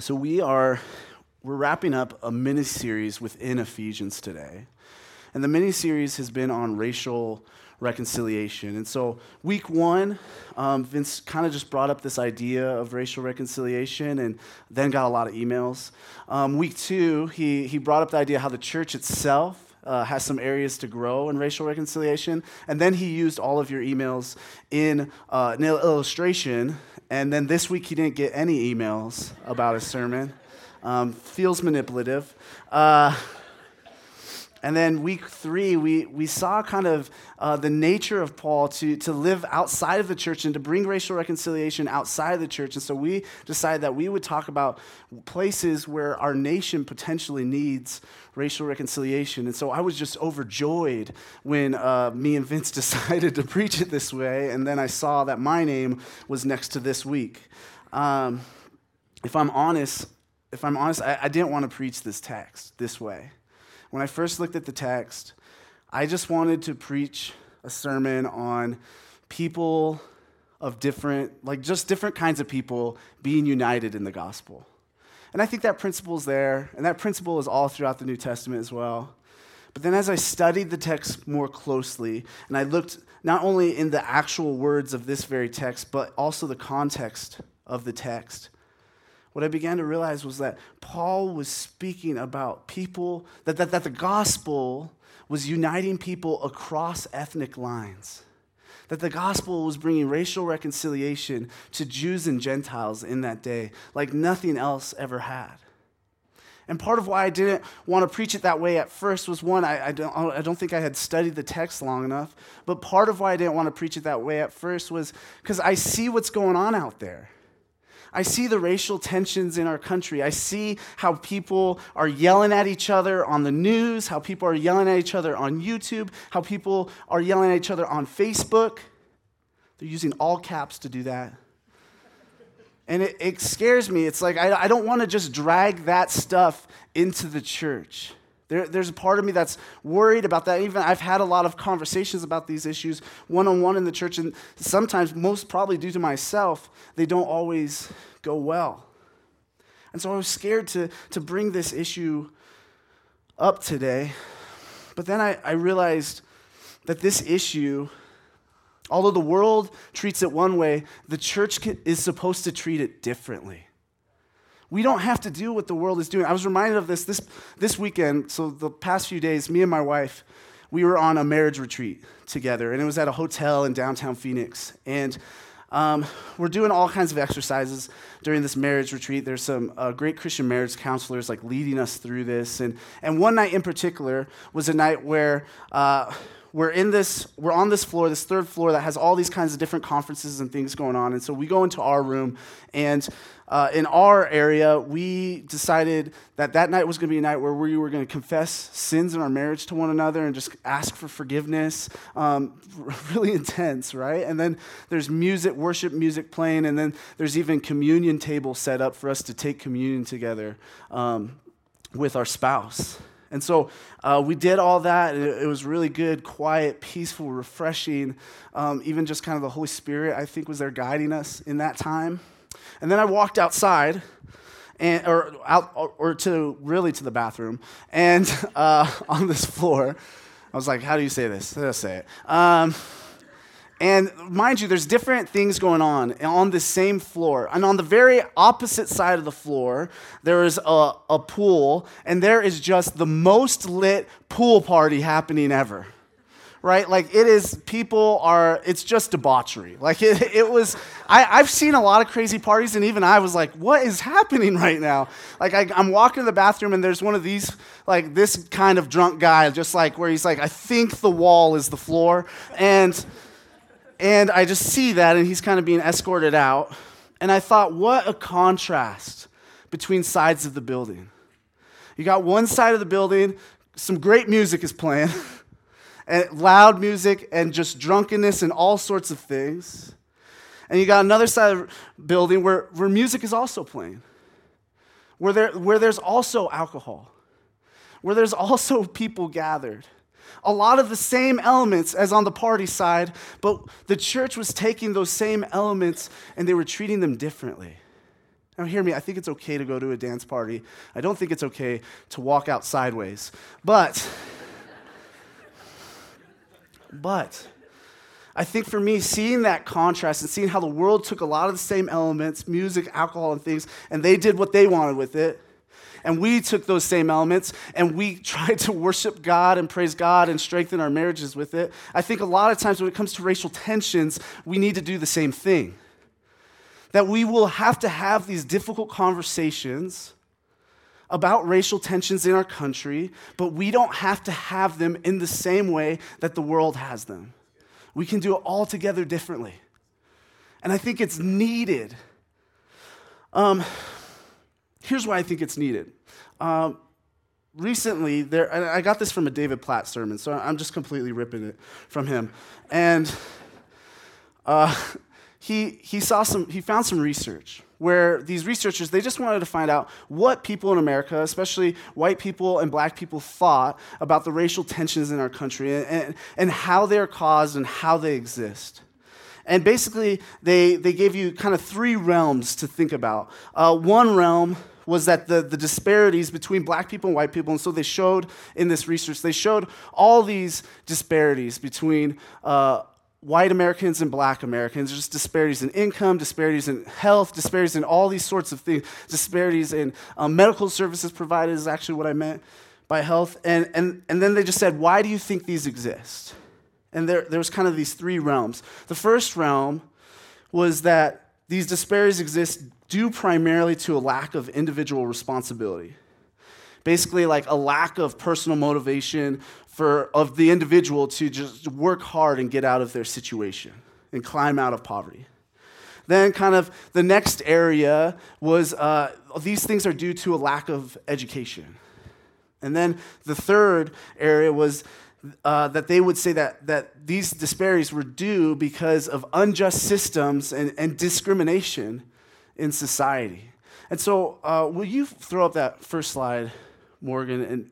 So we are we're wrapping up a mini series within Ephesians today. And the mini series has been on racial reconciliation. And so, week one, um, Vince kind of just brought up this idea of racial reconciliation and then got a lot of emails. Um, week two, he, he brought up the idea how the church itself uh, has some areas to grow in racial reconciliation. And then he used all of your emails in uh, an illustration. And then this week, he didn't get any emails about his sermon. Um, feels manipulative. Uh, and then week three, we, we saw kind of uh, the nature of Paul to, to live outside of the church and to bring racial reconciliation outside of the church. And so we decided that we would talk about places where our nation potentially needs racial reconciliation. And so I was just overjoyed when uh, me and Vince decided to preach it this way. And then I saw that my name was next to this week. Um, if I'm honest, if I'm honest, I, I didn't want to preach this text this way when I first looked at the text, I just wanted to preach a sermon on people of different, like just different kinds of people being united in the gospel. And I think that principle is there, and that principle is all throughout the New Testament as well. But then as I studied the text more closely, and I looked not only in the actual words of this very text, but also the context of the text, what I began to realize was that Paul was speaking about people, that, that, that the gospel was uniting people across ethnic lines. That the gospel was bringing racial reconciliation to Jews and Gentiles in that day, like nothing else ever had. And part of why I didn't want to preach it that way at first was one, I, I, don't, I don't think I had studied the text long enough. But part of why I didn't want to preach it that way at first was because I see what's going on out there. I see the racial tensions in our country. I see how people are yelling at each other on the news, how people are yelling at each other on YouTube, how people are yelling at each other on Facebook. They're using all caps to do that. And it, it scares me. It's like I, I don't want to just drag that stuff into the church. There, there's a part of me that's worried about that. Even I've had a lot of conversations about these issues one on one in the church, and sometimes, most probably due to myself, they don't always go well. And so I was scared to, to bring this issue up today. But then I, I realized that this issue, although the world treats it one way, the church is supposed to treat it differently. We don't have to do what the world is doing. I was reminded of this this, this weekend. So, the past few days, me and my wife, we were on a marriage retreat together, and it was at a hotel in downtown Phoenix. And um, we're doing all kinds of exercises during this marriage retreat. There's some uh, great Christian marriage counselors like leading us through this. And, and one night in particular was a night where uh, we're in this we're on this floor this third floor that has all these kinds of different conferences and things going on. And so we go into our room and uh, in our area we decided that that night was going to be a night where we were going to confess sins in our marriage to one another and just ask for forgiveness um, really intense right? And then there's music worship music playing and then there's even communion table set up for us to take communion together um, with our spouse and so uh, we did all that. It, it, was really good, quiet, peaceful, refreshing. Um, even just kind of the Holy Spirit, I think, was there guiding us in that time. And then I walked outside. And, or out or to really to the bathroom and uh, on this floor i was like how do you say this let's say it um, and mind you, there's different things going on on the same floor. And on the very opposite side of the floor, there is a, a pool, and there is just the most lit pool party happening ever. Right? Like it is, people are, it's just debauchery. Like it, it was, I, I've seen a lot of crazy parties, and even I was like, what is happening right now? Like I, I'm walking to the bathroom, and there's one of these, like this kind of drunk guy, just like where he's like, I think the wall is the floor. And, and I just see that, and he's kind of being escorted out. And I thought, what a contrast between sides of the building. You got one side of the building, some great music is playing, and loud music, and just drunkenness and all sorts of things. And you got another side of the building where, where music is also playing, where, there, where there's also alcohol, where there's also people gathered a lot of the same elements as on the party side, but the church was taking those same elements and they were treating them differently. Now, hear me, I think it's okay to go to a dance party. I don't think it's okay to walk out sideways. But, but, I think for me, seeing that contrast and seeing how the world took a lot of the same elements music, alcohol, and things and they did what they wanted with it. And we took those same elements and we tried to worship God and praise God and strengthen our marriages with it. I think a lot of times when it comes to racial tensions, we need to do the same thing that we will have to have these difficult conversations about racial tensions in our country, but we don't have to have them in the same way that the world has them. We can do it all together differently. And I think it's needed. Um, here's why I think it's needed. Um, recently, there, I got this from a David Platt sermon, so I'm just completely ripping it from him. And uh, he, he, saw some, he found some research where these researchers they just wanted to find out what people in america especially white people and black people thought about the racial tensions in our country and, and, and how they're caused and how they exist and basically they, they gave you kind of three realms to think about uh, one realm was that the, the disparities between black people and white people, and so they showed in this research, they showed all these disparities between uh, white Americans and black Americans, just disparities in income, disparities in health, disparities in all these sorts of things, disparities in um, medical services provided is actually what I meant by health. And, and, and then they just said, why do you think these exist? And there, there was kind of these three realms. The first realm was that these disparities exist due primarily to a lack of individual responsibility. Basically, like a lack of personal motivation for, of the individual to just work hard and get out of their situation and climb out of poverty. Then, kind of the next area was uh, these things are due to a lack of education. And then the third area was uh, that they would say that, that these disparities were due because of unjust systems and, and discrimination in society. And so, uh, will you throw up that first slide, Morgan? And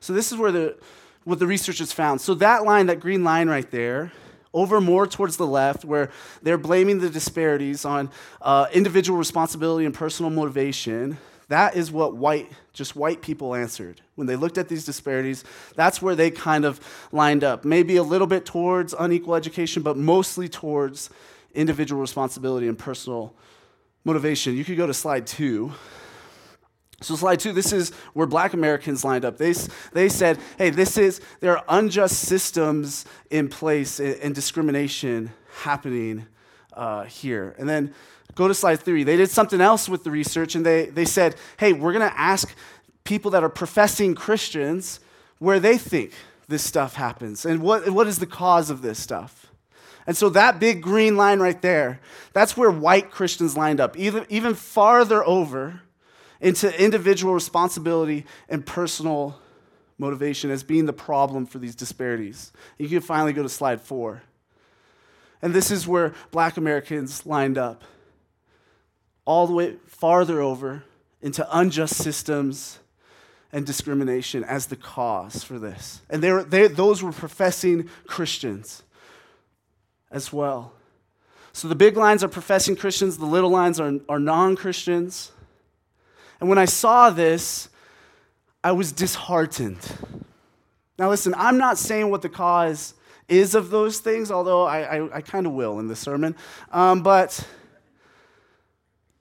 so, this is where the what the researchers found. So that line, that green line right there, over more towards the left, where they're blaming the disparities on uh, individual responsibility and personal motivation, that is what white, just white people answered. When they looked at these disparities, that's where they kind of lined up. Maybe a little bit towards unequal education, but mostly towards individual responsibility and personal motivation. You could go to slide two. So, slide two, this is where black Americans lined up. They, they said, hey, this is, there are unjust systems in place and, and discrimination happening uh, here. And then go to slide three. They did something else with the research and they, they said, hey, we're going to ask people that are professing Christians where they think this stuff happens and what, what is the cause of this stuff. And so that big green line right there, that's where white Christians lined up, even, even farther over into individual responsibility and personal motivation as being the problem for these disparities. You can finally go to slide four. And this is where black Americans lined up, all the way farther over into unjust systems and discrimination as the cause for this. And they were, they, those were professing Christians as well. So the big lines are professing Christians, the little lines are, are non Christians. And when I saw this, I was disheartened. Now, listen, I'm not saying what the cause is of those things, although I, I, I kind of will in the sermon. Um, but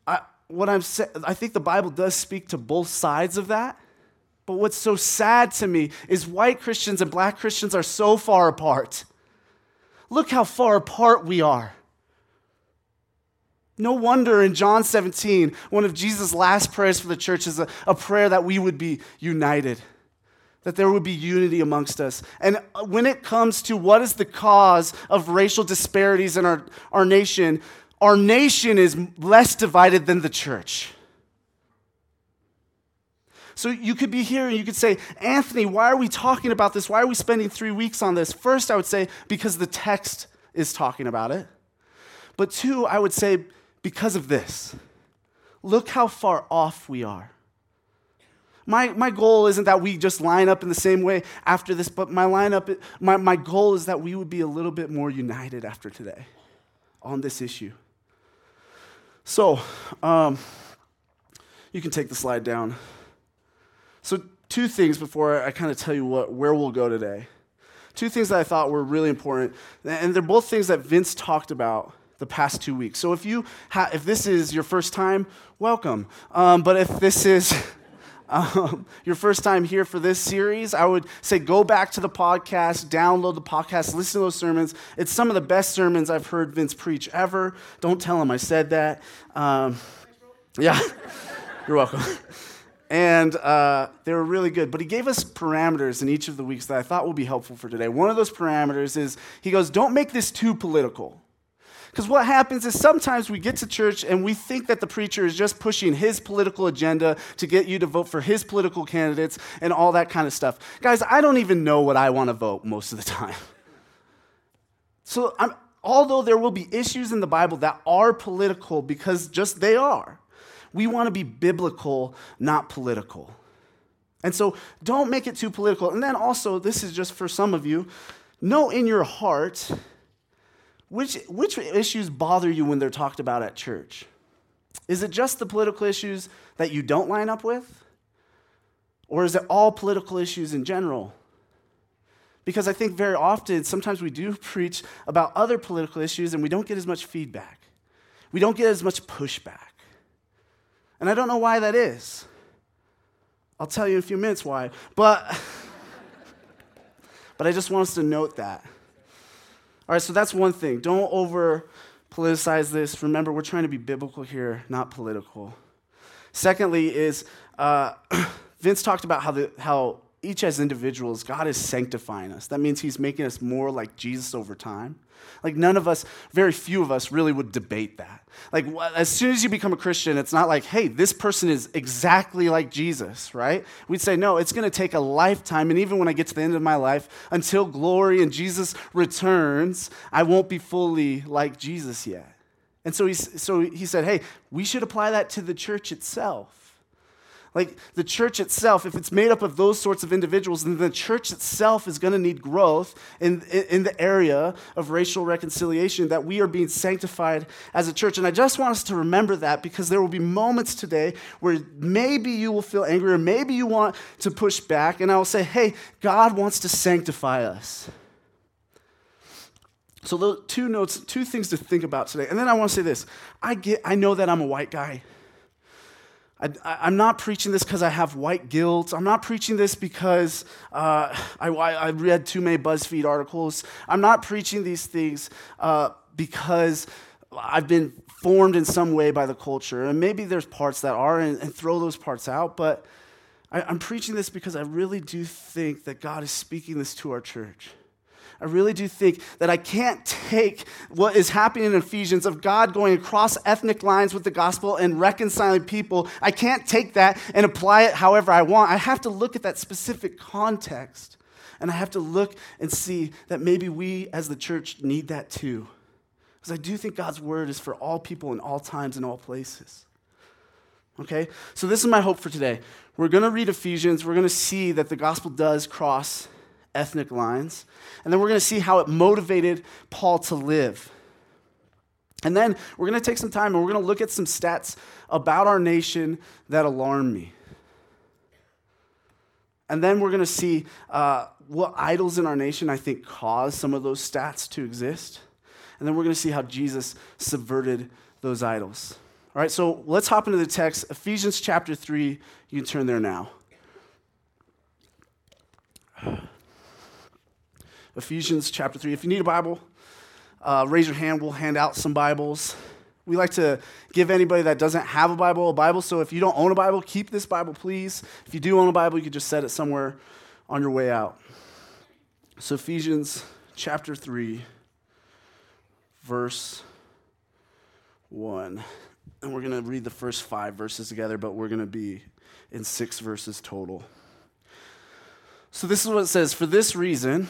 I, what I'm sa- I think the Bible does speak to both sides of that. But what's so sad to me is white Christians and black Christians are so far apart. Look how far apart we are. No wonder in John 17, one of Jesus' last prayers for the church is a, a, prayer that we would be united, that there would be unity amongst us. And uh, when it comes to what is the cause of racial disparities in our, our nation, our nation is less divided than the church. So you could be here and you could say, Anthony, why are we talking about this? Why are we spending three weeks on this? First, I would say, because the text is talking about it. But two, I would say, because of this. Look how far off we are. My, my goal isn't that we just line up in the same way after this, but my lineup, my, my goal is that we would be a little bit more united after today on this issue. So, um, You can take the slide down. So, two things before I kind of tell you what, where we'll go today. Two things that I thought were really important, and they're both things that Vince talked about the past two weeks. So if you ha- if this is your first time, welcome. Um, but if this is um, your first time here for this series, I would say go back to the podcast, download the podcast, listen to those sermons. It's some of the best sermons I've heard Vince preach ever. Don't tell him I said that. Um, yeah, you're welcome. And uh, they were really good. But he gave us parameters in each of the weeks that I thought would be helpful for today. One of those parameters is he goes, Don't make this too political. Because what happens is sometimes we get to church and we think that the preacher is just pushing his political agenda to get you to vote for his political candidates and all that kind of stuff. Guys, I don't even know what I want to vote most of the time. So, I'm, although there will be issues in the Bible that are political because just they are, we want to be biblical, not political. And so don't make it too political. And then also, this is just for some of you, know in your heart which, which issues bother you when they're talked about at church? Is it just the political issues that you don't line up with? Or is it all political issues in general? Because I think very often, sometimes we do preach about other political issues and we don't get as much feedback. We don't get as much pushback. And I don't know why that is. I'll tell you in a few minutes why. But, but I just want us to note that. All right, so that's one thing. Don't over politicize this. Remember, we're trying to be biblical here, not political. Secondly, is uh, Vince talked about how, the, how each as individuals, God is sanctifying us. That means He's making us more like Jesus over time. Like, none of us, very few of us, really would debate that. Like, as soon as you become a Christian, it's not like, hey, this person is exactly like Jesus, right? We'd say, no, it's going to take a lifetime. And even when I get to the end of my life, until glory and Jesus returns, I won't be fully like Jesus yet. And so he, so he said, hey, we should apply that to the church itself. Like the church itself, if it's made up of those sorts of individuals, then the church itself is going to need growth in, in the area of racial reconciliation, that we are being sanctified as a church. And I just want us to remember that because there will be moments today where maybe you will feel angry or maybe you want to push back. And I will say, hey, God wants to sanctify us. So those two notes, two things to think about today. And then I want to say this. I get I know that I'm a white guy. I, am not preaching this because I have white guilt. I'm not preaching this because uh, I, I, read too many BuzzFeed articles. I'm not preaching these things uh, because I've been formed in some way by the culture. And maybe there's parts that are, and, and throw those parts out. But I, I'm preaching this because I really do think that God is speaking this to our church. I really do think that I can't take what is happening in Ephesians of God going across ethnic lines with the gospel and reconciling people. I can't take that and apply it however I want. I have to look at that specific context. And I have to look and see that maybe we as the church need that too. Because I do think God's word is for all people in all times and all places. Okay? So, this is my hope for today. We're going to read Ephesians. We're going to see that the gospel does cross ethnic lines. And then we're going to see how it motivated Paul to live. And then we're going to take some time and we're going to look at some stats about our nation that alarm me. And then we're going to see uh, what idols in our nation I think cause some of those stats to exist. And then we're going to see how Jesus subverted those idols. All right, so let's hop into the text. Ephesians chapter 3. You can turn there now. Ephesians chapter 3. If you need a Bible, uh, raise your hand. We'll hand out some Bibles. We like to give anybody that doesn't have a Bible a Bible. So if you don't own a Bible, keep this Bible, please. If you do own a Bible, you could just set it somewhere on your way out. So, Ephesians chapter 3, verse 1. And we're going to read the first five verses together, but we're going to be in six verses total. So, this is what it says For this reason,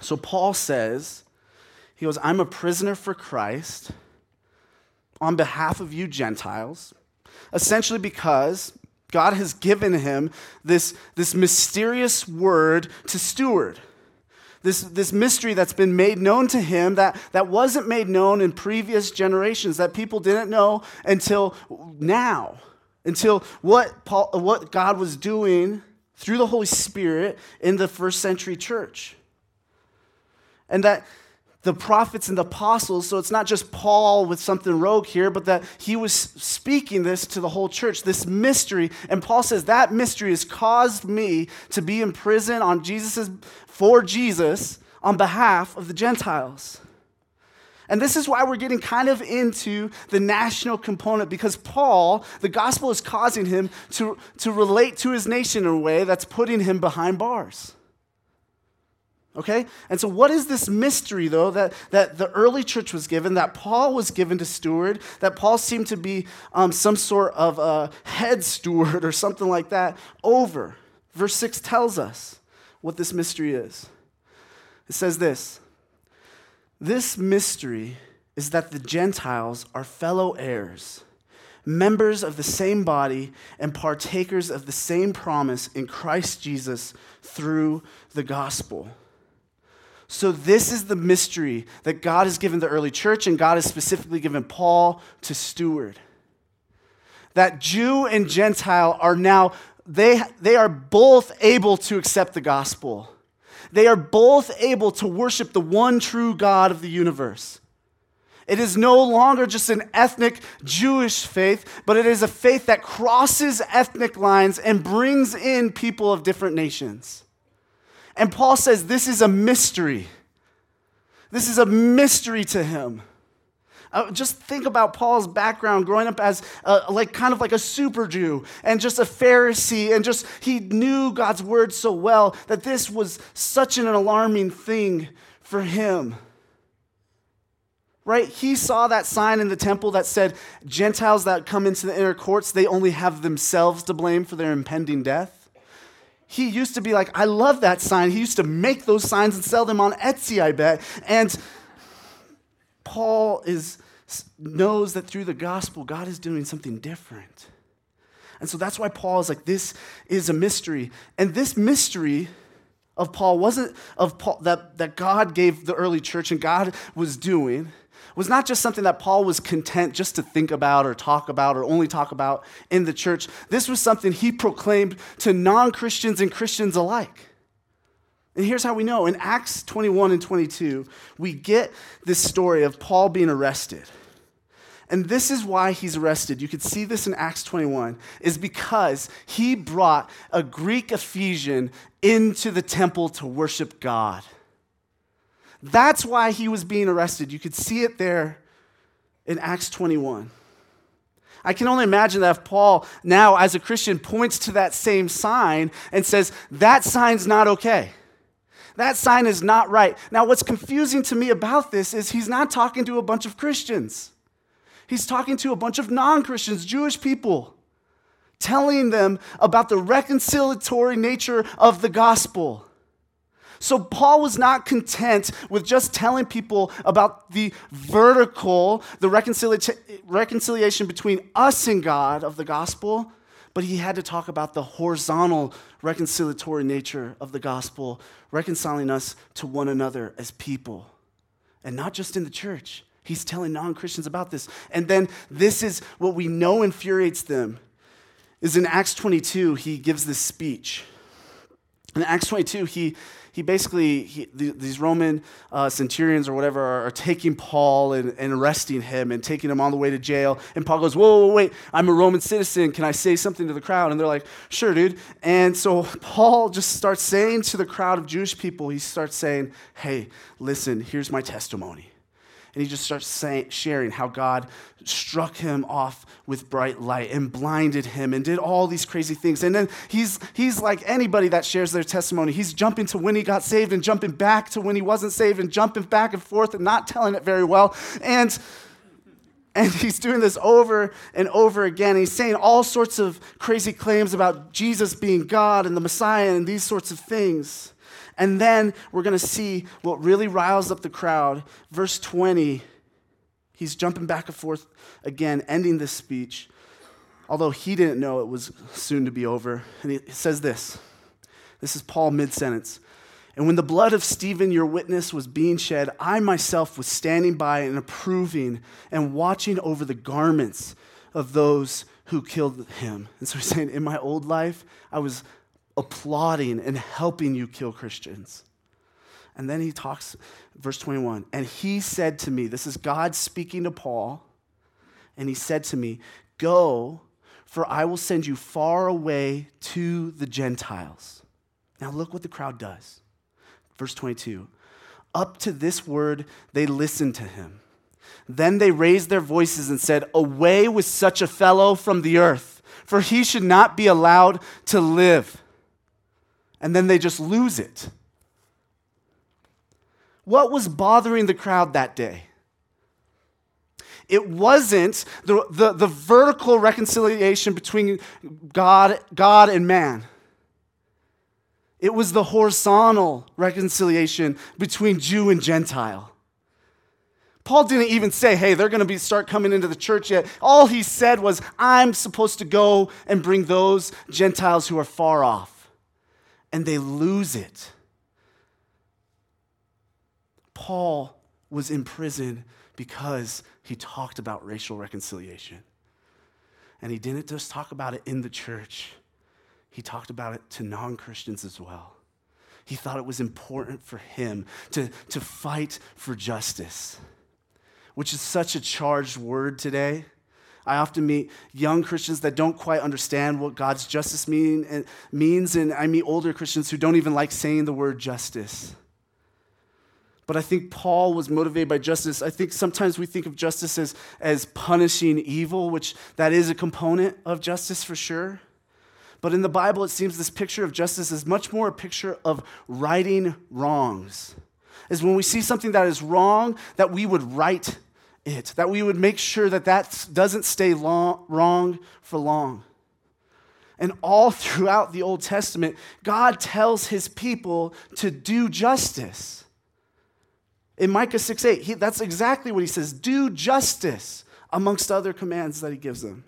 So, Paul says, he goes, I'm a prisoner for Christ on behalf of you Gentiles, essentially because God has given him this, this mysterious word to steward. This, this mystery that's been made known to him that, that wasn't made known in previous generations, that people didn't know until now, until what, Paul, what God was doing through the Holy Spirit in the first century church. And that the prophets and the apostles, so it's not just Paul with something rogue here, but that he was speaking this to the whole church, this mystery. And Paul says that mystery has caused me to be in prison on Jesus's for Jesus on behalf of the Gentiles. And this is why we're getting kind of into the national component because Paul, the gospel is causing him to, to relate to his nation in a way that's putting him behind bars. Okay? And so, what is this mystery, though, that, that the early church was given, that Paul was given to steward, that Paul seemed to be um, some sort of a head steward or something like that over? Verse 6 tells us what this mystery is. It says this This mystery is that the Gentiles are fellow heirs, members of the same body, and partakers of the same promise in Christ Jesus through the gospel. So, this is the mystery that God has given the early church, and God has specifically given Paul to steward. That Jew and Gentile are now, they, they are both able to accept the gospel. They are both able to worship the one true God of the universe. It is no longer just an ethnic Jewish faith, but it is a faith that crosses ethnic lines and brings in people of different nations. And Paul says this is a mystery. This is a mystery to him. Uh, just think about Paul's background growing up as a, like kind of like a super Jew and just a Pharisee and just he knew God's word so well that this was such an alarming thing for him. Right? He saw that sign in the temple that said Gentiles that come into the inner courts, they only have themselves to blame for their impending death he used to be like, I love that sign. He used to make those signs and sell them on Etsy, I bet. And Paul is, knows that through the gospel, God is doing something different. And so that's why Paul is like, this is a mystery. And this mystery of Paul wasn't of Paul that, that God gave the early church and God was doing was not just something that Paul was content just to think about or talk about or only talk about in the church. This was something he proclaimed to non Christians and Christians alike. And here's how we know. In Acts 21 and 22, we get this story of Paul being arrested. And this is why he's arrested. You could see this in Acts 21, is because he brought a Greek Ephesian into the temple to worship God. That's why he was being arrested. You could see it there in Acts 21. I can only imagine that if Paul, now as a Christian, points to that same sign and says, That sign's not okay. That sign is not right. Now, what's confusing to me about this is he's not talking to a bunch of Christians, he's talking to a bunch of non Christians, Jewish people, telling them about the reconciliatory nature of the gospel. So, Paul was not content with just telling people about the vertical, the reconcilia- reconciliation between us and God of the gospel, but he had to talk about the horizontal reconciliatory nature of the gospel, reconciling us to one another as people, and not just in the church. He's telling non Christians about this. And then this is what we know infuriates them. Is in Acts 22, he gives this speech. In Acts 22, he, he basically, he, these Roman uh, centurions or whatever are, are taking Paul and, and, arresting him and taking him on the way to jail. And Paul goes, whoa, whoa, wait, I'm a Roman citizen. Can I say something to the crowd? And they're like, sure, dude. And so Paul just starts saying to the crowd of Jewish people, he starts saying, hey, listen, here's my testimony. And he just starts saying, sharing how God struck him off with bright light and blinded him and did all these crazy things. And then he's, he's like anybody that shares their testimony. He's jumping to when he got saved and jumping back to when he wasn't saved and jumping back and forth and not telling it very well. And and he's doing this over and over again. He's saying all sorts of crazy claims about Jesus being God and the Messiah and these sorts of things. And then we're going to see what really riles up the crowd. Verse 20, he's jumping back and forth again, ending this speech, although he didn't know it was soon to be over. And he says this this is Paul mid sentence. And when the blood of Stephen, your witness, was being shed, I myself was standing by and approving and watching over the garments of those who killed him. And so he's saying, in my old life, I was applauding and helping you kill Christians. And then he talks, verse 21, and he said to me, This is God speaking to Paul, and he said to me, Go, for I will send you far away to the Gentiles. Now look what the crowd does. Verse 22 Up to this word, they listened to him. Then they raised their voices and said, Away with such a fellow from the earth, for he should not be allowed to live and then they just lose it. What was bothering the crowd that day? It wasn't the, the, the, vertical reconciliation between God, God and man. It was the horizontal reconciliation between Jew and Gentile. Paul didn't even say, hey, they're going to be start coming into the church yet. All he said was, I'm supposed to go and bring those Gentiles who are far off and they lose it. Paul was in prison because he talked about racial reconciliation. And he didn't just talk about it in the church, he talked about it to non Christians as well. He thought it was important for him to, to fight for justice, which is such a charged word today. I often meet young Christians that don't quite understand what God's justice mean, and means, and I meet older Christians who don't even like saying the word justice. But I think Paul was motivated by justice. I think sometimes we think of justice as, as punishing evil, which that is a component of justice for sure. But in the Bible, it seems this picture of justice is much more a picture of righting wrongs. Is when we see something that is wrong, that we would right it, that we would make sure that that doesn't stay long, wrong for long. And all throughout the Old Testament, God tells his people to do justice. In Micah 6 8, he, that's exactly what he says do justice amongst other commands that he gives them.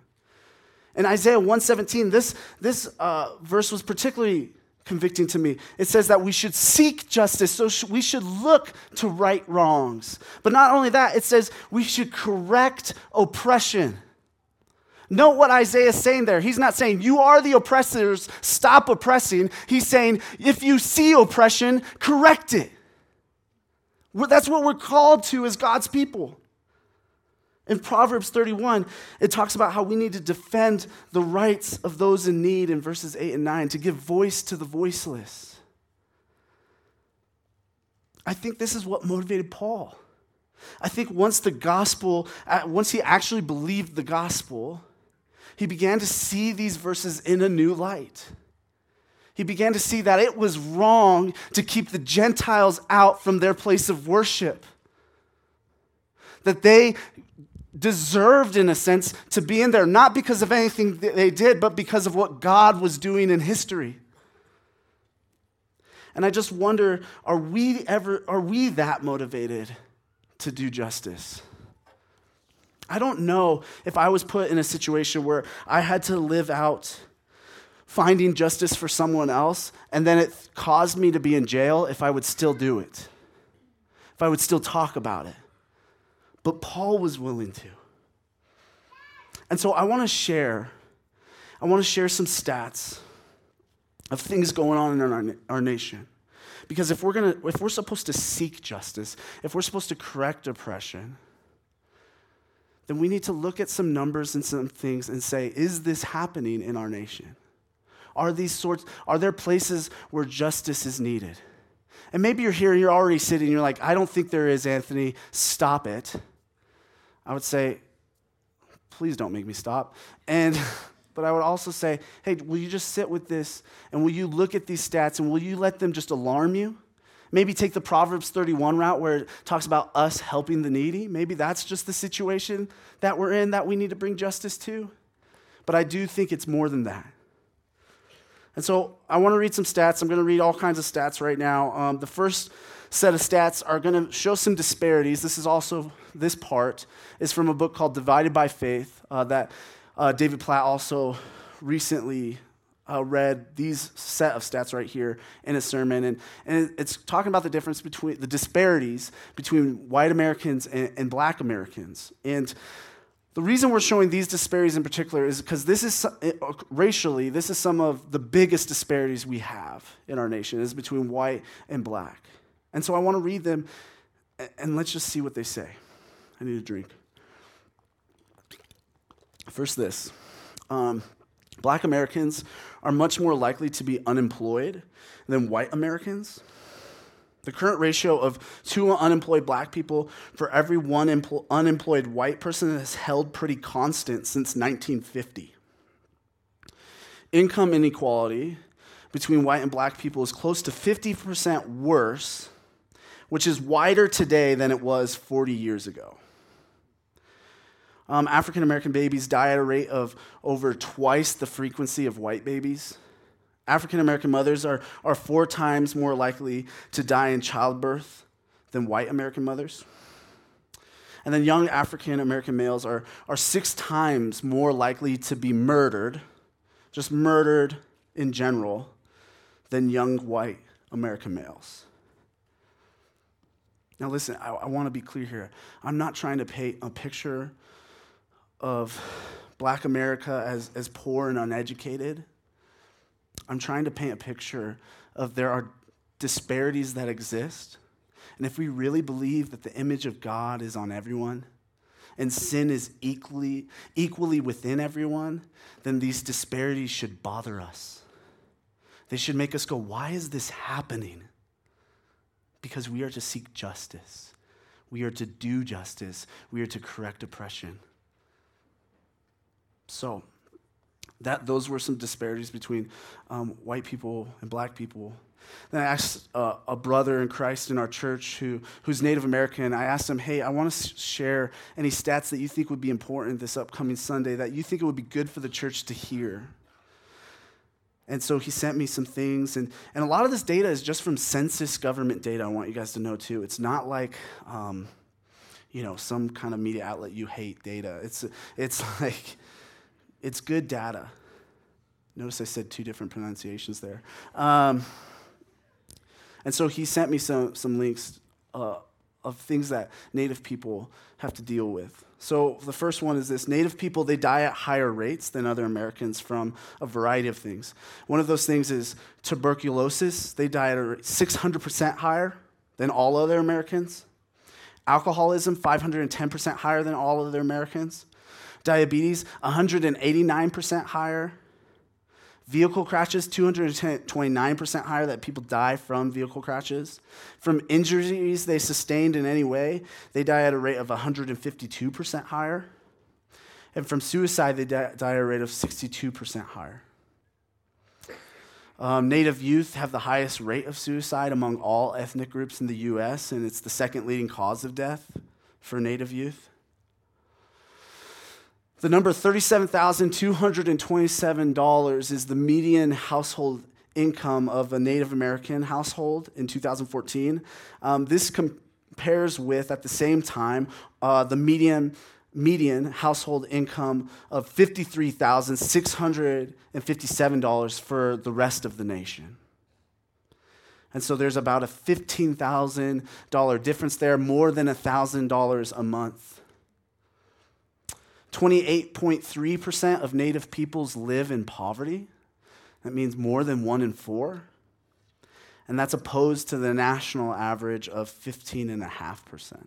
In Isaiah 117, this, this uh, verse was particularly convicting to me. It says that we should seek justice, so we should look to right wrongs. But not only that, it says we should correct oppression. Note what Isaiah is saying there. He's not saying, You are the oppressors, stop oppressing. He's saying, If you see oppression, correct it. That's what we're called to as God's people. In Proverbs 31, it talks about how we need to defend the rights of those in need in verses 8 and 9, to give voice to the voiceless. I think this is what motivated Paul. I think once the gospel, uh, once he actually believed the gospel, he began to see these verses in a new light. He began to see that it was wrong to keep the Gentiles out from their place of worship. That they deserved, in a sense, to be in there, not because of anything they did, but because of what God was doing in history. And I just wonder are we ever, are we that motivated to do justice? I don't know if I was put in a situation where I had to live out finding justice for someone else and then it caused me to be in jail if I would still do it, if I would still talk about it. But Paul was willing to. And so I want to share, I want to share some stats of things going on in our, our nation. Because if we're, gonna, if we're supposed to seek justice, if we're supposed to correct oppression, then we need to look at some numbers and some things and say, is this happening in our nation? Are these sorts, are there places where justice is needed? And maybe you're here and you're already sitting, you're like, I don't think there is, Anthony. Stop it. I would say, please don't make me stop. And but I would also say, hey, will you just sit with this and will you look at these stats and will you let them just alarm you? Maybe take the Proverbs 31 route where it talks about us helping the needy. Maybe that's just the situation that we're in that we need to bring justice to. But I do think it's more than that. And so I want to read some stats. I'm going to read all kinds of stats right now. Um, the first set of stats are going to show some disparities. This is also, this part is from a book called Divided by Faith uh, that uh, David Platt also recently uh, read these set of stats right here in a sermon, and, and it's talking about the difference between the disparities between white Americans and, and black Americans. And the reason we're showing these disparities in particular is because this is racially, this is some of the biggest disparities we have in our nation is between white and black. And so I want to read them and let's just see what they say. I need a drink. First, this. Um, Black Americans are much more likely to be unemployed than white Americans. The current ratio of two unemployed black people for every one empl- unemployed white person has held pretty constant since 1950. Income inequality between white and black people is close to 50% worse, which is wider today than it was 40 years ago. Um, African American babies die at a rate of over twice the frequency of white babies. African American mothers are, are four times more likely to die in childbirth than white American mothers. And then young African American males are, are six times more likely to be murdered, just murdered in general, than young white American males. Now, listen, I, I want to be clear here. I'm not trying to paint a picture of black America as, as poor and uneducated. I'm trying to paint a picture of there are disparities that exist. And if we really believe that the image of God is on everyone and sin is equally, equally within everyone, then these disparities should bother us. They should make us go, why is this happening? Because we are to seek justice. We are to do justice. We are to correct oppression. So, that, those were some disparities between um, white people and black people. Then I asked uh, a brother in Christ in our church who, who's Native American, I asked him, hey, I want to share any stats that you think would be important this upcoming Sunday that you think it would be good for the church to hear. And so he sent me some things. And, and a lot of this data is just from census government data, I want you guys to know too. It's not like, um, you know, some kind of media outlet you hate data. It's, it's like, it's good data. Notice I said two different pronunciations there. Um, and so he sent me some, some links uh, of things that Native people have to deal with. So the first one is this Native people, they die at higher rates than other Americans from a variety of things. One of those things is tuberculosis. They die at 600% higher than all other Americans. Alcoholism, 510% higher than all other Americans. Diabetes, 189% higher. Vehicle crashes, 229% higher that people die from vehicle crashes. From injuries they sustained in any way, they die at a rate of 152% higher. And from suicide, they die, at a rate of 62% higher. Um, Native youth have the highest rate of suicide among all ethnic groups in the US, and it's the second leading cause of death for Native youth. The number $37,227 is the median household income of a Native American household in 2014. Um, this compares with, at the same time, uh, the median, median household income of $53,657 for the rest of the nation. And so there's about a $15,000 difference there, more than $1,000 a month. 28.3% of Native peoples live in poverty. That means more than one in four. And that's opposed to the national average of 15.5%.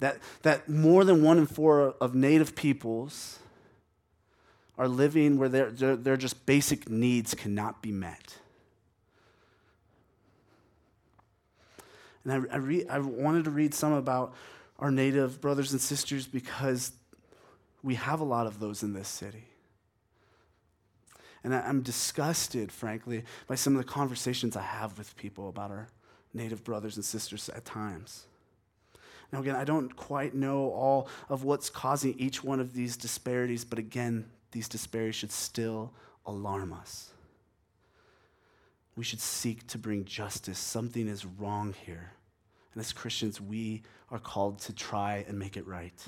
That, that more than one in four of Native peoples are living where their, their, their just basic needs cannot be met. And I, I, re- I wanted to read some about our native brothers and sisters because we have a lot of those in this city. And I, am disgusted, frankly, by some of the conversations I have with people about our native brothers and sisters at times. Now, again, I don't quite know all of what's causing each one of these disparities, but again, these disparities should still alarm us. We should seek to bring justice. Something is wrong here. And as Christians, we are called to try and make it right.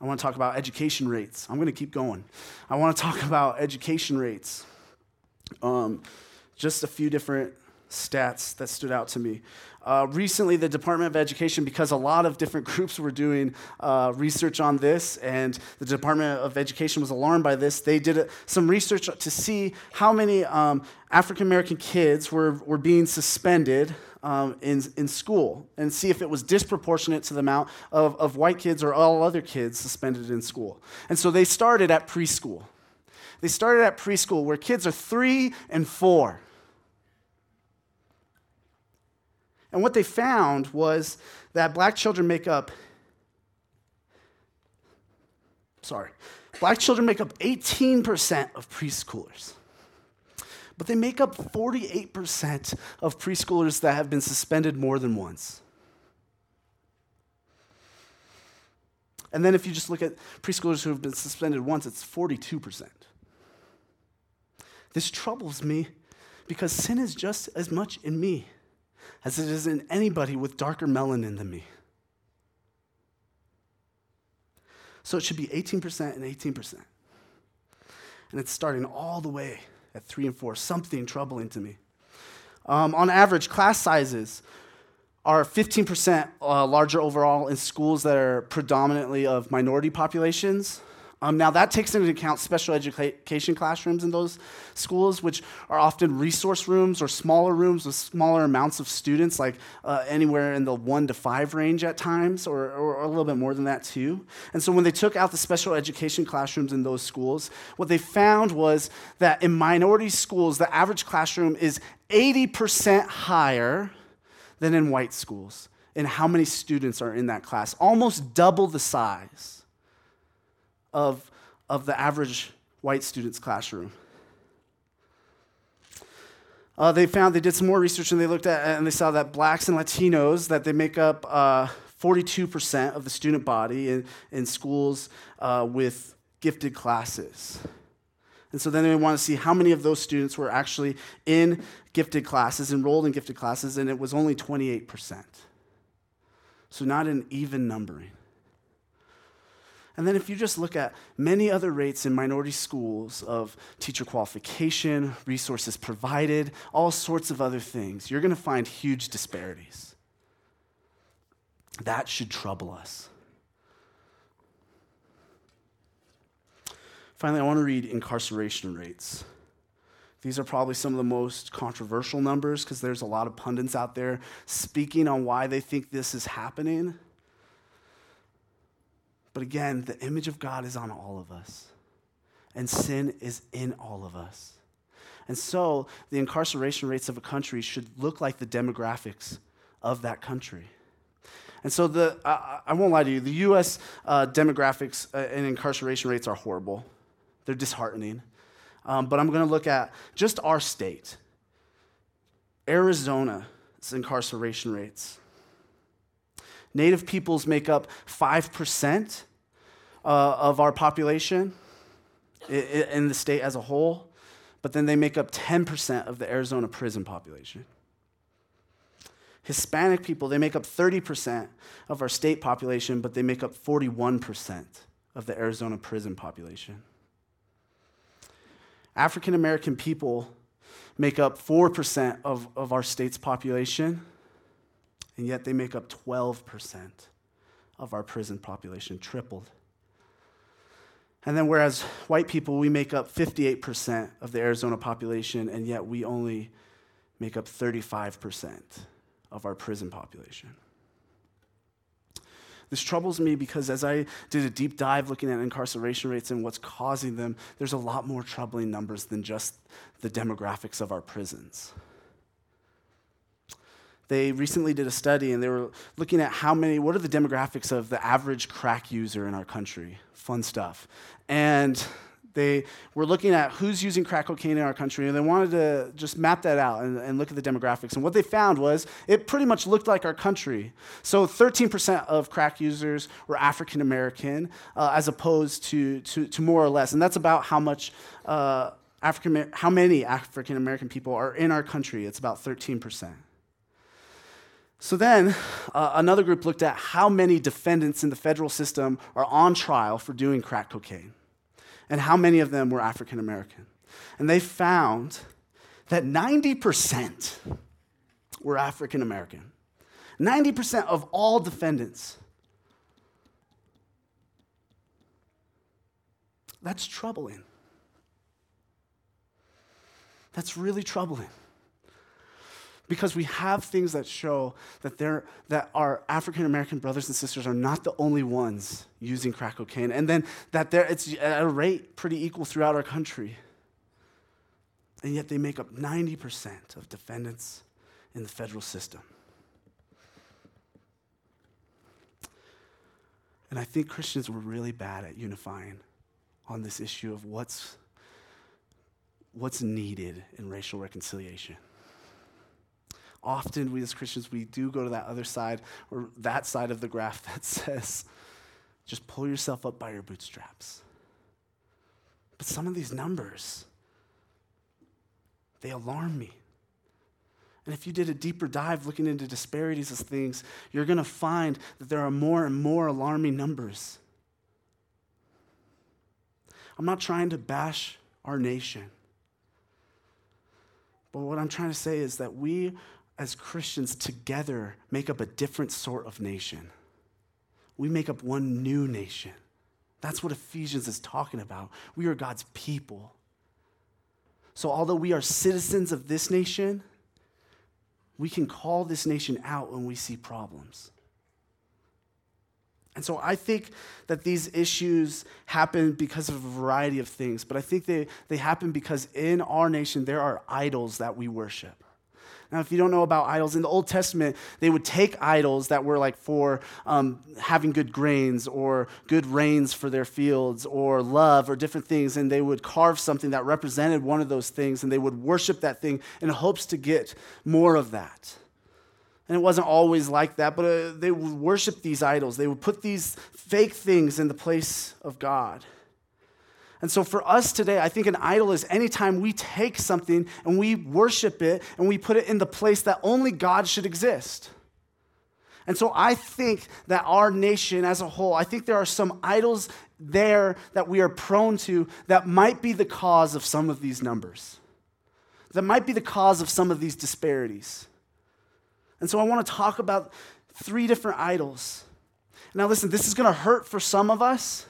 I want to talk about education rates. I'm going to keep going. I want to talk about education rates. Um, just a few different stats that stood out to me. Uh, recently, the Department of Education, because a lot of different groups were doing uh, research on this, and the Department of Education was alarmed by this, they did a, some research to see how many um, African American kids were, were being suspended um, in, in school and see if it was disproportionate to the amount of, of white kids or all other kids suspended in school. And so they started at preschool. They started at preschool where kids are three and four. And what they found was that black children make up, sorry, black children make up 18% of preschoolers but they make up 48% of preschoolers that have been suspended more than once. And then if you just look at preschoolers who have been suspended once, it's 42%. This troubles me because sin is just as much in me as it is in anybody with darker melanin than me. So it should be 18% and 18%. And it's starting all the way at three and four, something troubling to me. Um, on average, class sizes are 15% uh, larger overall in schools that are predominantly of minority populations. Um, now, that takes into account special education classrooms in those schools, which are often resource rooms or smaller rooms with smaller amounts of students, like uh, anywhere in the one to five range at times, or, or, a little bit more than that too. And so, when they took out the special education classrooms in those schools, what they found was that in minority schools, the average classroom is 80% higher than in white schools in how many students are in that class, almost double the size of, of the average white student's classroom. Uh, they found they did some more research and they looked at and they saw that blacks and Latinos that they make up uh, 42% of the student body in, in schools uh, with gifted classes. And so then they want to see how many of those students were actually in gifted classes, enrolled in gifted classes, and it was only 28%. So not an even numbering. And then if you just look at many other rates in minority schools of teacher qualification, resources provided, all sorts of other things, you're going to find huge disparities. That should trouble us. Finally, I want to read incarceration rates. These are probably some of the most controversial numbers because there's a lot of pundits out there speaking on why they think this is happening. But again, the image of God is on all of us, and sin is in all of us. And so the incarceration rates of a country should look like the demographics of that country. And so the, I, I won't lie to you, the US uh, demographics uh, and incarceration rates are horrible. They're disheartening. Um, but I'm going to look at just our state Arizona's incarceration rates. Native peoples make up 5% uh, of our population in the state as a whole, but then they make up 10% of the Arizona prison population. Hispanic people, they make up 30% of our state population, but they make up 41% of the Arizona prison population. African American people make up 4% of, of our state's population, and yet they make up 12% of our prison population, tripled. And then, whereas white people, we make up 58% of the Arizona population, and yet we only make up 35% of our prison population. This troubles me because as I did a deep dive looking at incarceration rates and what's causing them, there's a lot more troubling numbers than just the demographics of our prisons. They recently did a study and they were looking at how many, what are the demographics of the average crack user in our country? Fun stuff. And they were looking at who's using crack cocaine in our country, and they wanted to just map that out and, and, look at the demographics. And what they found was it pretty much looked like our country. So 13% of crack users were African American, uh, as opposed to, to, to, more or less. And that's about how much. Uh, African, how many African American people are in our country? It's about 13%. So then, uh, another group looked at how many defendants in the federal system are on trial for doing crack cocaine and how many of them were African American. And they found that 90% were African American. 90% of all defendants. That's troubling. That's really troubling because we have things that show that, that our African American brothers and sisters are not the only ones using crack cocaine, and then that it's at a rate pretty equal throughout our country. And yet they make up 90% of defendants in the federal system. And I think Christians were really bad at unifying on this issue of what's, what's needed in racial reconciliation often we as Christians, we do go to that other side or that side of the graph that says, just pull yourself up by your bootstraps. But some of these numbers, they alarm me. And if you did a deeper dive looking into disparities of things, you're going to find that there are more and more alarming numbers. I'm not trying to bash our nation. But what I'm trying to say is that we as Christians together make up a different sort of nation. We make up one new nation. That's what Ephesians is talking about. We are God's people. So, although we are citizens of this nation, we can call this nation out when we see problems. And so I think that these issues happen because of a variety of things, but I think they, they happen because in our nation there are idols that we worship. Now, if you don't know about idols, in the Old Testament, they would take idols that were like for um, having good grains or good rains for their fields or love or different things, and they would carve something that represented one of those things, and they would worship that thing in hopes to get more of that. And it wasn't always like that, but uh, they would worship these idols. They would put these fake things in the place of God. And so for us today, I think an idol is anytime we take something and we worship it and we put it in the place that only God should exist. And so I think that our nation as a whole, I think there are some idols there that we are prone to that might be the cause of some of these numbers, that might be the cause of some of these disparities. And so I want to talk about three different idols. Now, listen, this is going to hurt for some of us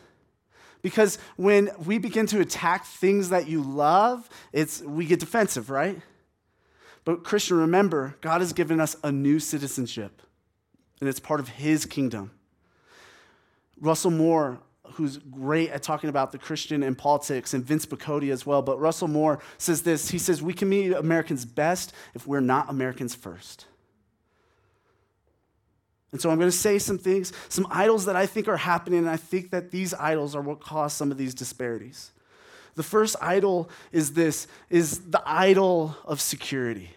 because when we begin to attack things that you love, it's, we get defensive, right? But, Christian, remember, God has given us a new citizenship, and it's part of His kingdom. Russell Moore, who's great at talking about the Christian and politics, and Vince Picotti as well, but Russell Moore says this He says, We can be Americans best if we're not Americans first. And so I'm going to say some things, some idols that I think are happening, and I think that these idols are what cause some of these disparities. The first idol is this is the idol of security.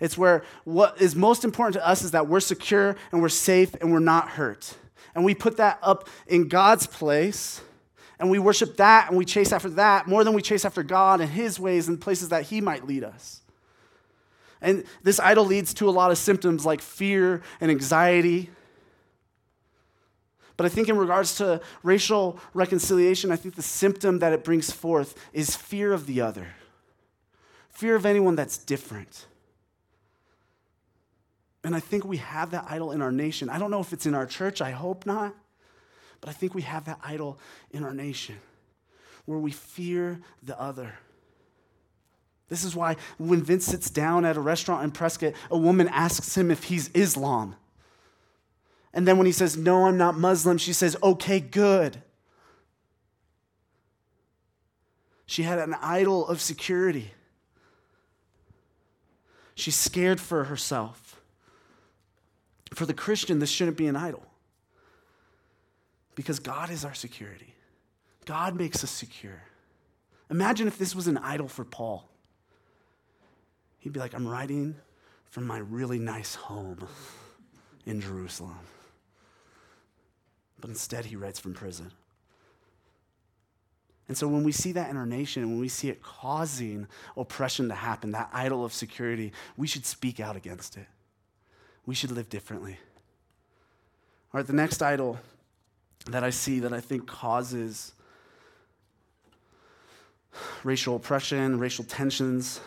It's where what is most important to us is that we're secure and we're safe and we're not hurt. And we put that up in God's place and we worship that and we chase after that more than we chase after God and His ways and places that He might lead us. And this idol leads to a lot of symptoms like fear and anxiety. But I think, in regards to racial reconciliation, I think the symptom that it brings forth is fear of the other, fear of anyone that's different. And I think we have that idol in our nation. I don't know if it's in our church, I hope not. But I think we have that idol in our nation where we fear the other. This is why when Vince sits down at a restaurant in Prescott, a woman asks him if he's Islam. And then when he says, No, I'm not Muslim, she says, Okay, good. She had an idol of security. She's scared for herself. For the Christian, this shouldn't be an idol because God is our security. God makes us secure. Imagine if this was an idol for Paul. He'd be like, I'm writing from my really nice home in Jerusalem. But instead, he writes from prison. And so when we see that in our nation, when we see it causing oppression to happen, that idol of security, we should speak out against it. We should live differently. All right, the next idol that I see that I think causes racial oppression, racial tensions,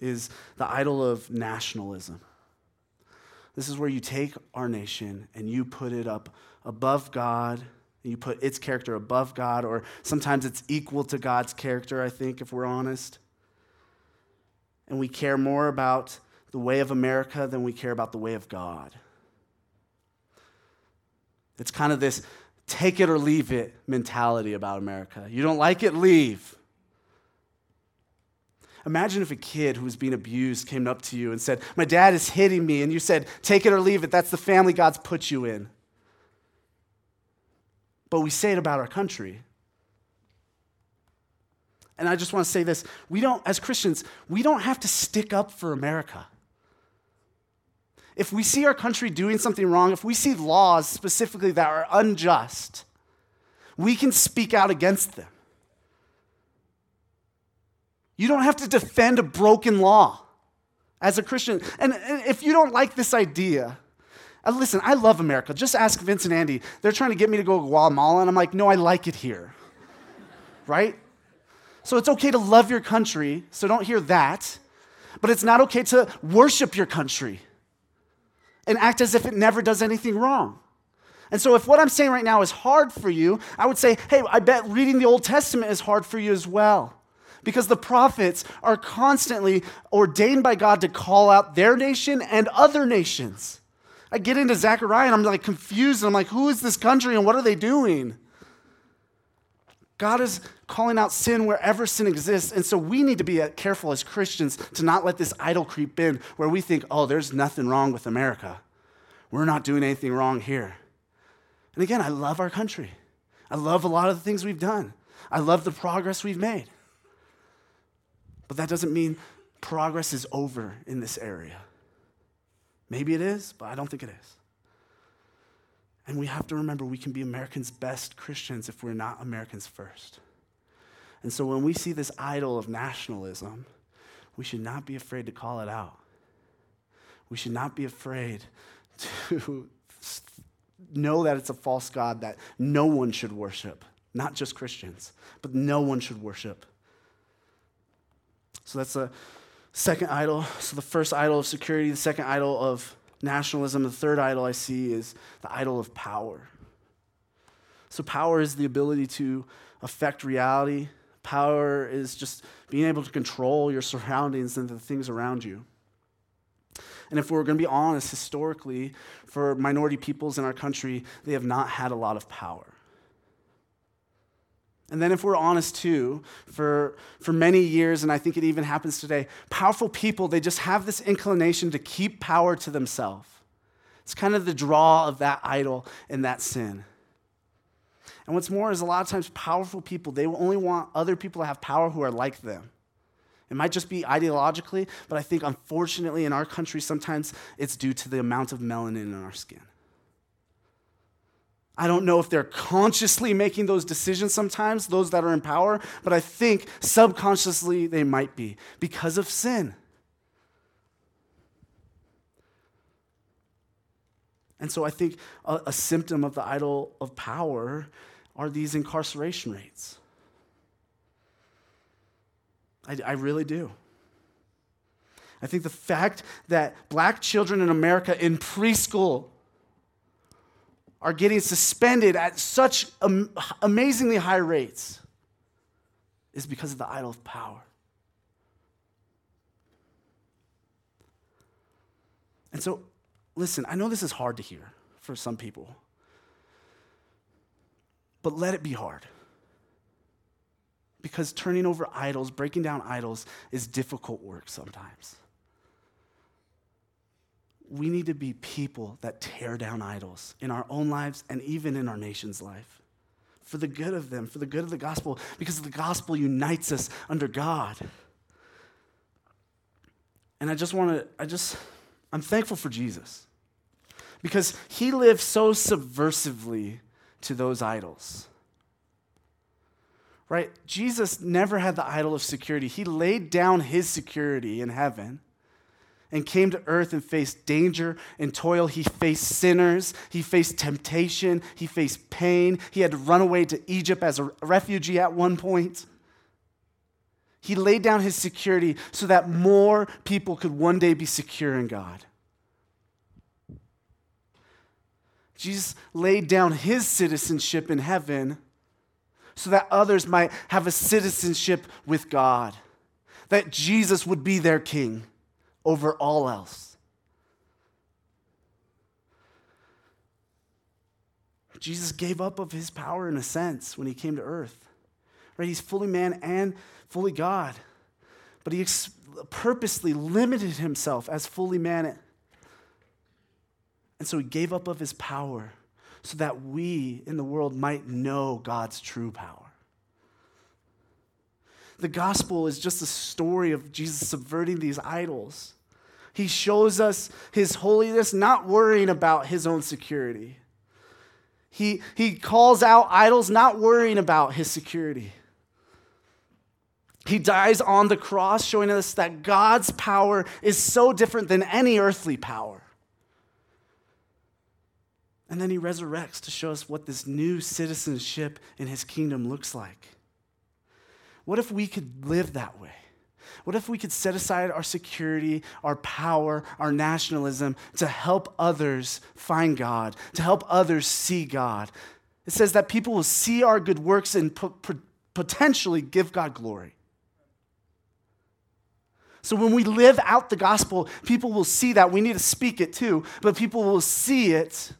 is the idol of nationalism. This is where you take our nation and you put it up above God, you put its character above God, or sometimes it's equal to God's character, I think, if we're honest. And we care more about the way of America than we care about the way of God. It's kind of this take it or leave it mentality about America. You don't like it, leave. Imagine if a kid who was being abused came up to you and said, My dad is hitting me, and you said, Take it or leave it. That's the family God's put you in. But we say it about our country. And I just want to say this we don't, as Christians, we don't have to stick up for America. If we see our country doing something wrong, if we see laws specifically that are unjust, we can speak out against them. You don't have to defend a broken law as a Christian. And, if you don't like this idea, uh, listen, I love America. Just ask Vince and Andy. They're trying to get me to go to Guatemala, and I'm like, no, I like it here. right? So it's okay to love your country, so don't hear that. But it's not okay to worship your country and act as if it never does anything wrong. And so, if what I'm saying right now is hard for you, I would say, hey, I bet reading the Old Testament is hard for you as well because the prophets are constantly ordained by God to call out their nation and other nations. I get into Zechariah and I'm like confused. And I'm like, who is this country and what are they doing? God is calling out sin wherever sin exists. And so we need to be uh, careful as Christians to not let this idol creep in where we think, oh, there's nothing wrong with America. We're not doing anything wrong here. And again, I love our country. I love a lot of the things we've done. I love the progress we've made. But that doesn't mean progress is over in this area. Maybe it is, but I don't think it is. And we have to remember we can be Americans' best Christians if we're not Americans first. And so when we see this idol of nationalism, we should not be afraid to call it out. We should not be afraid to know that it's a false God that no one should worship, not just Christians, but no one should worship. So that's the second idol. So the first idol of security, the second idol of nationalism, the third idol I see is the idol of power. So power is the ability to affect reality. Power is just being able to control your surroundings and the things around you. And if we're going to be honest, historically, for minority peoples in our country, they have not had a lot of power. And then, if we're honest too, for, for many years, and I think it even happens today, powerful people, they just have this inclination to keep power to themselves. It's kind of the draw of that idol and that sin. And what's more is a lot of times powerful people, they only want other people to have power who are like them. It might just be ideologically, but I think unfortunately in our country, sometimes it's due to the amount of melanin in our skin. I don't know if they're consciously making those decisions sometimes, those that are in power, but I think subconsciously they might be because of sin. And so I think a, a, symptom of the idol of power are these incarceration rates. I, I really do. I think the fact that black children in America in preschool are getting suspended at such am- amazingly high rates is because of the idol of power. And so, listen, I know this is hard to hear for some people, but let it be hard. Because turning over idols, breaking down idols, is difficult work sometimes we need to be people that tear down idols in our own lives and even in our nation's life for the good of them, for the good of the gospel, because the gospel unites us under God. And I just want to, I just, I'm thankful for Jesus because he lived so subversively to those idols. Right? Jesus never had the idol of security. He laid down his security in heaven and came to earth and faced danger and toil. He faced sinners. He faced temptation. He faced pain. He had to run away to Egypt as a refugee at one point. He laid down his security so that more people could one day be secure in God. Jesus laid down his citizenship in heaven so that others might have a citizenship with God, that Jesus would be their king over all else. Jesus gave up of his power in a sense when he came to earth. Right? He's fully man and fully God. But he ex- purposely limited himself as fully man. And so he gave up of his power so that we in the world might know God's true power. The gospel is just a story of Jesus subverting these idols. He shows us his holiness, not worrying about his own security. He, he calls out idols, not worrying about his security. He dies on the cross, showing us that God's power is so different than any earthly power. And then he resurrects to show us what this new citizenship in his kingdom looks like. What if we could live that way? What if we could set aside our security, our power, our nationalism to help others find God, to help others see God? It says that people will see our good works and potentially give God glory. So when we live out the gospel, people will see that. We need to speak it too, but people will see it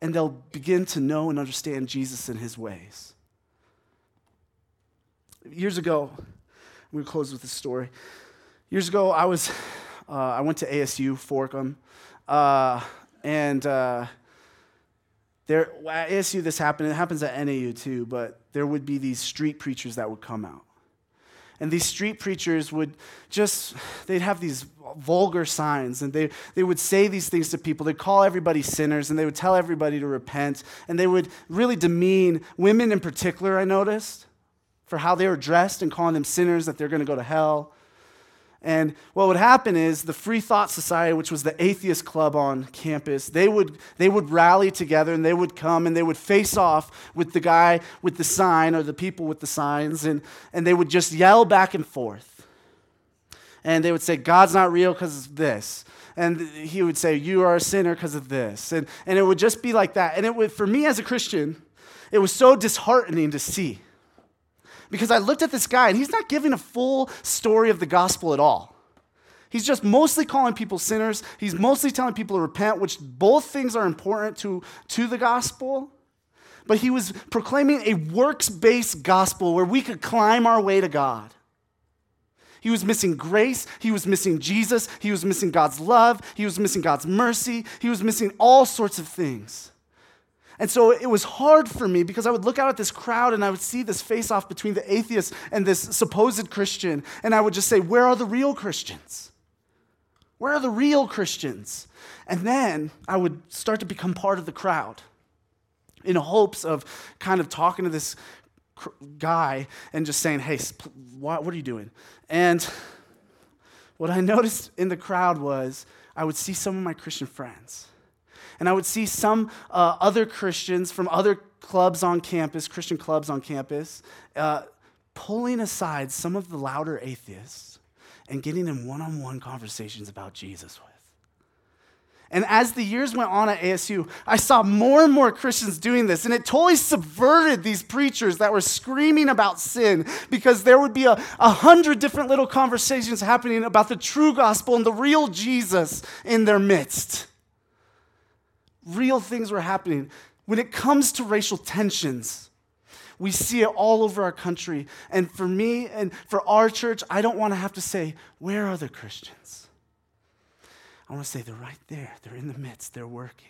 and they'll begin to know and understand Jesus and his ways. Years ago, I'm going to close with this story. Years ago, I was, uh, I went to ASU, Fork 'em, uh, and uh, there, at ASU, this happened. It happens at NAU too, but there would be these street preachers that would come out. And these street preachers would just, they'd have these vulgar signs and they, they would say these things to people. They'd call everybody sinners and they would tell everybody to repent. And they would really demean women in particular, I noticed, for how they were dressed and calling them sinners, that they're going to go to hell. And what would happen is the Free Thought Society, which was the atheist club on campus, they would, they would rally together and they would come and they would face off with the guy with the sign or the people with the signs, and, and they would just yell back and forth. And they would say, God's not real because of this. And he would say, You are a sinner because of this. And, and it would just be like that. And it would, for me as a Christian, it was so disheartening to see because I looked at this guy and he's not giving a full story of the gospel at all. He's just mostly calling people sinners. He's mostly telling people to repent, which both things are important to, to the gospel. But he was proclaiming a works based gospel where we could climb our way to God. He was missing grace. He was missing Jesus. He was missing God's love. He was missing God's mercy. He was missing all sorts of things. And so it was hard for me because I would look out at this crowd and I would see this face off between the atheist and this supposed Christian. And I would just say, Where are the real Christians? Where are the real Christians? And then I would start to become part of the crowd in hopes of kind of talking to this guy and just saying, Hey, what are you doing? And what I noticed in the crowd was I would see some of my Christian friends and I would see some uh, other Christians from other clubs on campus, Christian clubs on campus, uh, pulling aside some of the louder atheists and getting in one on one conversations about Jesus with. And as the years went on at ASU, I saw more and more Christians doing this, and it totally subverted these preachers that were screaming about sin because there would be a, a hundred different little conversations happening about the true gospel and the real Jesus in their midst real things were happening. When it comes to racial tensions, we see it all over our country. And for me and for our church, I don't want to have to say, Where are the Christians? I want to say they're right there. They're in the midst, they're working.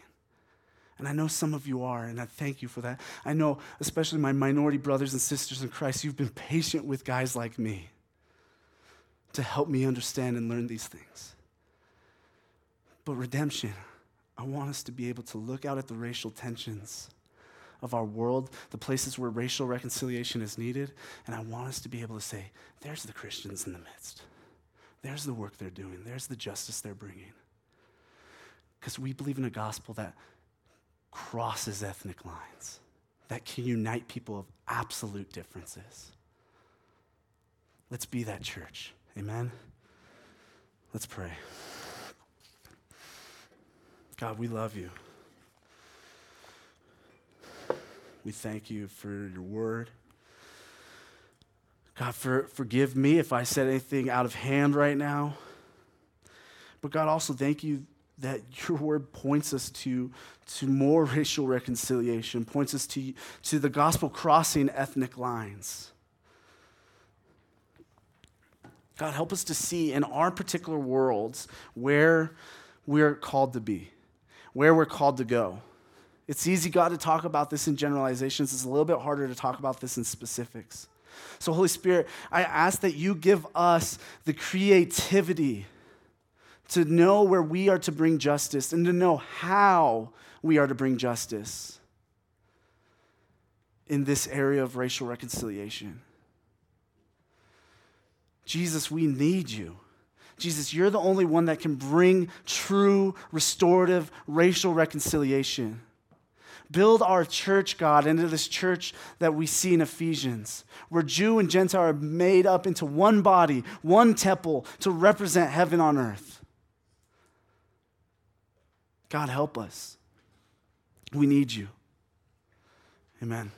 And I know some of you are, and I thank you for that. I know, especially my minority brothers and sisters in Christ, you've been patient with guys like me to help me understand and learn these things. But redemption, I want us to be able to look out at the racial tensions of our world, the places where racial reconciliation is needed, and I want us to be able to say, there's the Christians in the midst. There's the work they're doing. There's the justice they're bringing. Because we believe in a gospel that crosses ethnic lines, that can unite people of absolute differences. Let's be that church. Amen? Let's pray. God, we love you. We thank you for your word. God, for, forgive me if I said anything out of hand right now. But God, also thank you that your word points us to, to more racial reconciliation, points us to, to the gospel crossing ethnic lines. God, help us to see in our particular worlds where we're called to be, where we're called to go. It's easy, God, to talk about this in generalizations. It's a little bit harder to talk about this in specifics. So, Holy Spirit, I ask that you give us the creativity to know where we are to bring justice and to know how we are to bring justice in this area of racial reconciliation. Jesus, we need you. Jesus, you're the only one that can bring true, restorative racial reconciliation. Build our church, God, into this church that we see in Ephesians, where Jew and Gentile are made up into one body, one temple to represent heaven on earth. God, help us. We need you. Amen.